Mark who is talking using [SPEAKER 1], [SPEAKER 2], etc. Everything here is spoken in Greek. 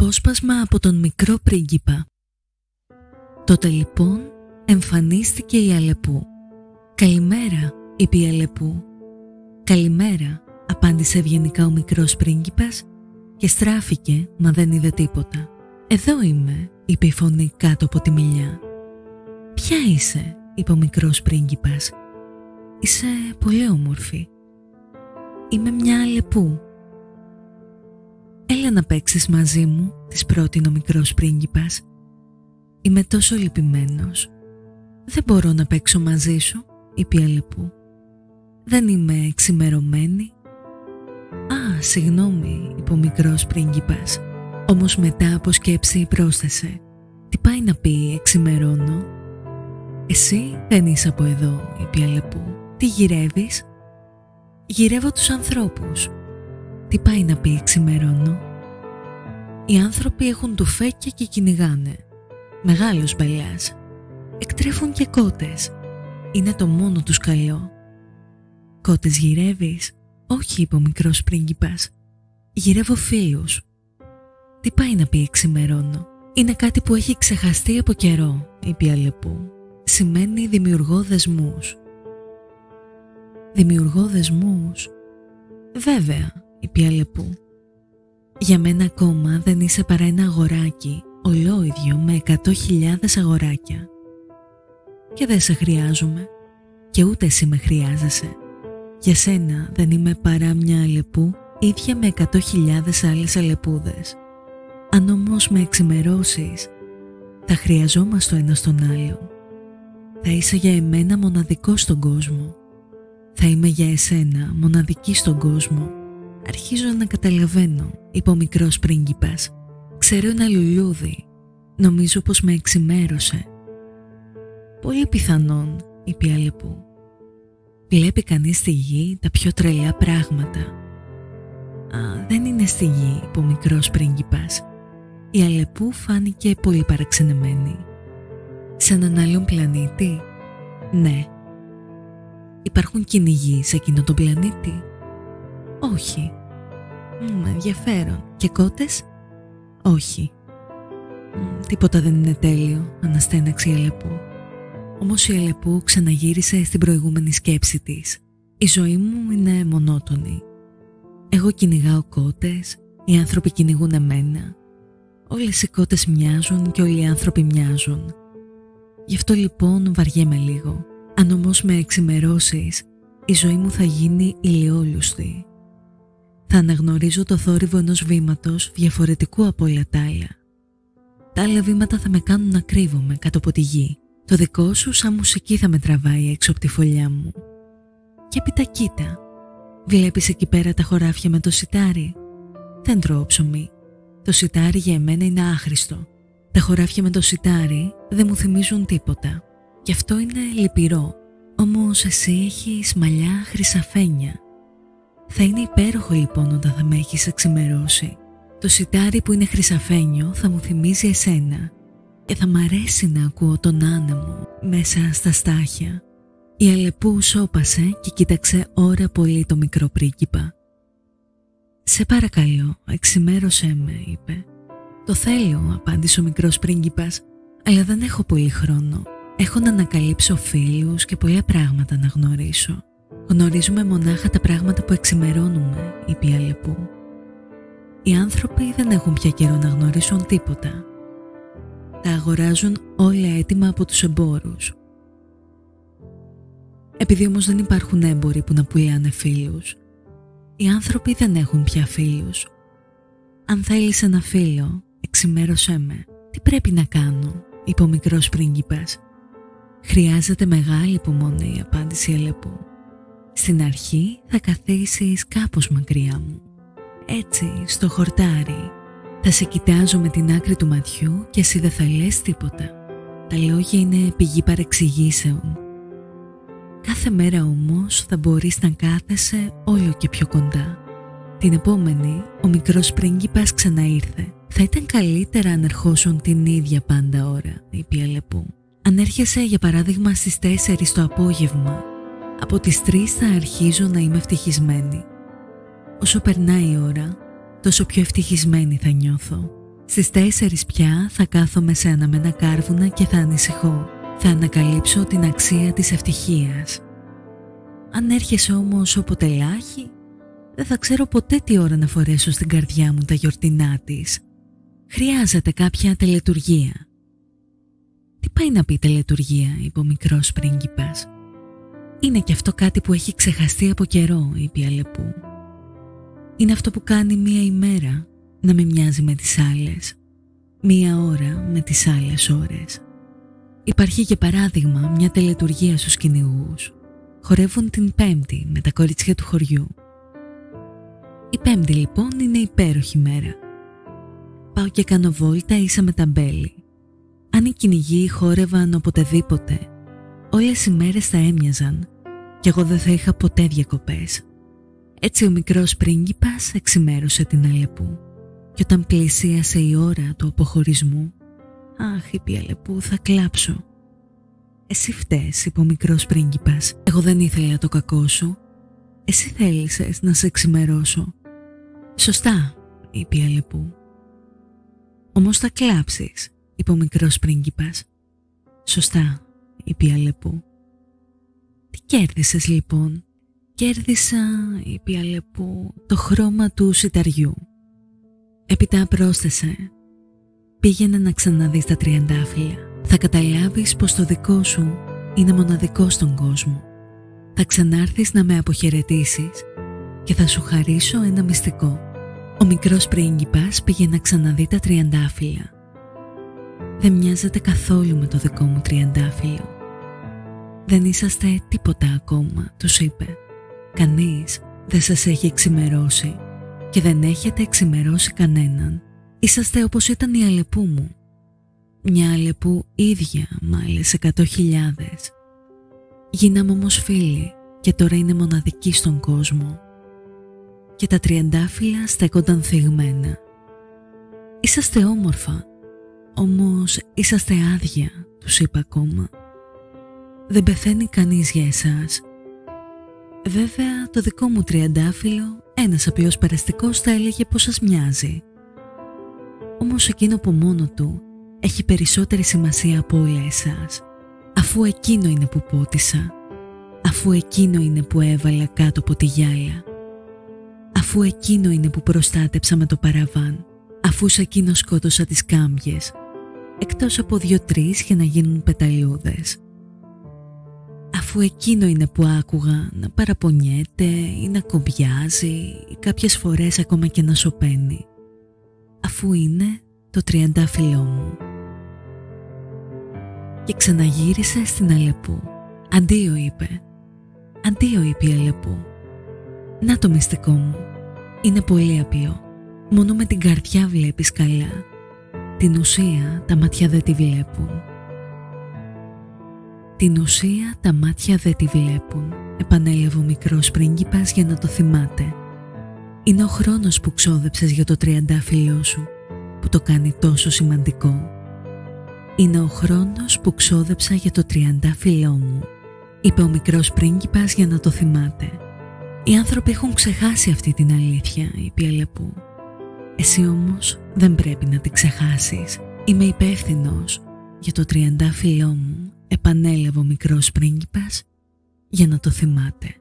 [SPEAKER 1] Απόσπασμα από τον μικρό πρίγκιπα Τότε λοιπόν εμφανίστηκε η Αλεπού «Καλημέρα», είπε η Αλεπού «Καλημέρα», απάντησε ευγενικά ο μικρός πρίγκιπας και στράφηκε μα δεν είδε τίποτα. «Εδώ είμαι», είπε η φωνή κάτω από τη μιλιά. «Ποια είσαι», είπε ο μικρός πρίγκιπας. «Είσαι πολύ όμορφη». «Είμαι μια Αλεπού», «Έλα να παίξεις μαζί μου», της πρότεινε ο μικρός πρίγκιπας. «Είμαι τόσο λυπημένος». «Δεν μπορώ να παίξω μαζί σου», είπε η Αλεπού. «Δεν είμαι εξημερωμένη». «Α, συγγνώμη», είπε ο μικρός πρίγκιπας. Όμως μετά από σκέψη πρόσθεσε. «Τι πάει να πει εξημερώνω» «Εσύ δεν είσαι από εδώ», είπε η Αλεπού. «Τι γυρεύεις» «Γυρεύω τους ανθρώπους» Τι πάει να πει ξημερώνω. Οι άνθρωποι έχουν τουφέκια και κυνηγάνε. Μεγάλος μπελάς. Εκτρέφουν και κότες. Είναι το μόνο τους καλό. Κότες γυρεύεις. Όχι, είπε ο μικρός πρίγκιπας. Γυρεύω φίλους. Τι πάει να πει ξημερώνω. Είναι κάτι που έχει ξεχαστεί από καιρό, είπε η Αλεπού. Σημαίνει δημιουργώ δεσμούς. Δημιουργώ δεσμούς. Βέβαια, είπε η Αλεπού. Για μένα ακόμα δεν είσαι παρά ένα αγοράκι, ολόιδιο με εκατό χιλιάδες αγοράκια. Και δεν σε χρειάζομαι και ούτε εσύ με χρειάζεσαι. Για σένα δεν είμαι παρά μια αλεπού ίδια με εκατό χιλιάδες άλλες αλεπούδες. Αν όμως με εξημερώσεις, θα χρειαζόμαστε το ένα στον άλλο. Θα είσαι για εμένα μοναδικό στον κόσμο. Θα είμαι για εσένα μοναδική στον κόσμο Αρχίζω να καταλαβαίνω, είπε ο μικρός πρίγκιπας. Ξέρω ένα λουλούδι. Νομίζω πως με εξημέρωσε. Πολύ πιθανόν, είπε η Αλεπού. Βλέπει κανείς στη γη τα πιο τρελά πράγματα. Α, δεν είναι στη γη, είπε ο μικρός πρίγκιπας. Η Αλεπού φάνηκε πολύ παραξενεμένη. Σε έναν άλλον πλανήτη; Ναι. Υπάρχουν κυνηγοί σε εκείνο τον πλανήτη; Όχι. Μ, ενδιαφέρον. Και κότες; Όχι. Μ, τίποτα δεν είναι τέλειο, αναστέναξε η Αλεπού. Όμως η Αλεπού ξαναγύρισε στην προηγούμενη σκέψη της. Η ζωή μου είναι μονότονη. Εγώ κυνηγάω κότες, οι άνθρωποι κυνηγούν εμένα. Όλες οι κότες μοιάζουν και όλοι οι άνθρωποι μοιάζουν. Γι' αυτό λοιπόν βαριέμαι λίγο. Αν όμως με εξημερώσεις, η ζωή μου θα γίνει ηλιόλουστη θα αναγνωρίζω το θόρυβο ενός βήματος διαφορετικού από όλα τα άλλα. Τα άλλα βήματα θα με κάνουν να κρύβομαι κάτω από τη γη. Το δικό σου σαν μουσική θα με τραβάει έξω από τη φωλιά μου. Και έπειτα κοίτα. Βλέπεις εκεί πέρα τα χωράφια με το σιτάρι; Δεν τρώω ψωμί. Το σιτάρι για εμένα είναι άχρηστο. Τα χωράφια με το σιτάρι δεν μου θυμίζουν τίποτα. Και αυτό είναι λυπηρό. Όμως εσύ έχεις μαλλιά χρυσαφένια θα είναι υπέροχο λοιπόν όταν θα με έχεις εξημερώσει. Το σιτάρι που είναι χρυσαφένιο θα μου θυμίζει εσένα και θα μ' αρέσει να ακούω τον άνεμο μέσα στα στάχια. Η Αλεπού σώπασε και κοίταξε ώρα πολύ το μικρό πρίγκιπα. «Σε παρακαλώ, εξημέρωσέ με», είπε. «Το θέλω», απάντησε ο μικρός πρίγκιπας, «αλλά δεν έχω πολύ χρόνο. Έχω να ανακαλύψω φίλους και πολλά πράγματα να γνωρίσω». Γνωρίζουμε μονάχα τα πράγματα που εξημερώνουμε, είπε η Αλεπού. Οι άνθρωποι δεν έχουν πια καιρό να γνωρίσουν τίποτα. Τα αγοράζουν όλα έτοιμα από τους εμπόρους. Επειδή όμως δεν υπάρχουν έμποροι που να πουλάνε φίλους, οι άνθρωποι δεν έχουν πια φίλους. Αν θέλεις ένα φίλο, εξημέρωσέ με. Τι πρέπει να κάνω, είπε ο μικρός πρίγκιπας. Χρειάζεται μεγάλη υπομονή, απάντησε η Αλεπού. Στην αρχή θα καθίσεις κάπως μακριά μου. Έτσι, στο χορτάρι. Θα σε κοιτάζω με την άκρη του ματιού και εσύ δεν θα λες τίποτα. Τα λόγια είναι πηγή παρεξηγήσεων. Κάθε μέρα όμως θα μπορείς να κάθεσαι όλο και πιο κοντά. Την επόμενη, ο μικρός πρίγκιπας ξαναήρθε. Θα ήταν καλύτερα αν ερχόσουν την ίδια πάντα ώρα, είπε η Αλεπού. Αν έρχεσαι για παράδειγμα στις 4 το απόγευμα από τις τρεις θα αρχίζω να είμαι ευτυχισμένη. Όσο περνάει η ώρα, τόσο πιο ευτυχισμένη θα νιώθω. Στις τέσσερις πια θα κάθομαι σε αναμένα κάρβουνα και θα ανησυχώ. Θα ανακαλύψω την αξία της ευτυχίας. Αν έρχεσαι όμως όποτε λάχει, δεν θα ξέρω ποτέ τι ώρα να φορέσω στην καρδιά μου τα γιορτινά της. Χρειάζεται κάποια τελετουργία. Τι πάει να πει τελετουργία, είπε ο μικρός πρίγκιπας. Είναι και αυτό κάτι που έχει ξεχαστεί από καιρό, είπε η Αλεπού. Είναι αυτό που κάνει μία ημέρα να μην μοιάζει με τις άλλες. Μία ώρα με τις άλλες ώρες. Υπάρχει για παράδειγμα μια τελετουργία στους κυνηγούς. Χορεύουν την πέμπτη με τα κορίτσια του χωριού. Η πέμπτη λοιπόν είναι υπέροχη μέρα. Πάω και κάνω βόλτα ίσα με τα μπέλη. Αν οι κυνηγοί χόρευαν οποτεδήποτε, όλες οι μέρες θα έμοιαζαν και εγώ δεν θα είχα ποτέ διακοπές. Έτσι ο μικρός πρίγκιπας εξημέρωσε την Αλεπού και όταν πλησίασε η ώρα του αποχωρισμού «Αχ, είπε η Αλεπού, θα κλάψω». «Εσύ φταίς», είπε ο μικρός πρίγκιπας. «Εγώ δεν ήθελα το κακό σου. Εσύ θέλησες να σε εξημερώσω». «Σωστά», είπε η Αλεπού. «Όμως θα κλάψεις», είπε ο μικρός πρίγκιπας. «Σωστά», είπε η Αλεπού. «Τι κέρδισες λοιπόν» Κέρδισα, είπε η Αλεπού, το χρώμα του σιταριού. Έπειτα πρόσθεσε «Πήγαινε να ξαναδείς τα τριαντάφυλλα. Θα καταλάβεις πως το δικό σου είναι μοναδικό στον κόσμο. Θα ξανάρθεις να με αποχαιρετήσεις και θα σου χαρίσω ένα μυστικό. Ο μικρός πρίγκιπας πήγε να ξαναδεί τα τριαντάφυλλα. Δεν μοιάζεται καθόλου με το δικό μου τριαντάφυλλο. Δεν είσαστε τίποτα ακόμα, τους είπε. Κανείς δεν σας έχει εξημερώσει και δεν έχετε εξημερώσει κανέναν. Είσαστε όπως ήταν η αλεπού μου. Μια αλεπού ίδια μάλιστα σε εκατό χιλιάδες. Γίναμε όμως φίλοι και τώρα είναι μοναδική στον κόσμο. Και τα τριαντάφυλλα στέκονταν θυγμένα. Είσαστε όμορφα, όμως είσαστε άδεια, τους είπα ακόμα. Δεν πεθαίνει κανείς για εσάς. Βέβαια, το δικό μου τριαντάφυλλο ένας απλός περαστικός θα έλεγε πως σας μοιάζει. Όμως εκείνο που μόνο του έχει περισσότερη σημασία από όλα εσάς, αφού εκείνο είναι που πότισα, αφού εκείνο είναι που έβαλα κάτω από τη γυάλα, αφού εκείνο είναι που προστάτεψα με το παραβάν, αφού σε εκείνο σκότωσα τις κάμπιες, εκτός από δύο-τρεις για να γίνουν πεταλούδες αφού εκείνο είναι που άκουγα να παραπονιέται ή να κομπιάζει ή κάποιες φορές ακόμα και να σωπαίνει αφού είναι το τριαντάφυλλό μου. Και ξαναγύρισε στην Αλεπού. Αντίο είπε. Αντίο είπε η Αλεπού. Να το μυστικό μου. Είναι πολύ απλό. Μόνο με την καρδιά βλέπεις καλά. Την ουσία τα μάτια δεν τη βλέπουν. Την ουσία τα μάτια δεν τη βλέπουν, επανέλαβε ο μικρός πρίγκιπας για να το θυμάται. Είναι ο χρόνος που ξόδεψες για το τριαντάφυλλό σου, που το κάνει τόσο σημαντικό. Είναι ο χρόνος που ξόδεψα για το τριαντάφυλλό μου, είπε ο μικρός πρίγκιπας για να το θυμάται. Οι άνθρωποι έχουν ξεχάσει αυτή την αλήθεια, είπε η Αλεπού. Εσύ όμως δεν πρέπει να την ξεχάσεις. Είμαι υπεύθυνος για το τριαντάφυλλό μου επανέλαβε ο μικρός πρίγκιπας για να το θυμάται.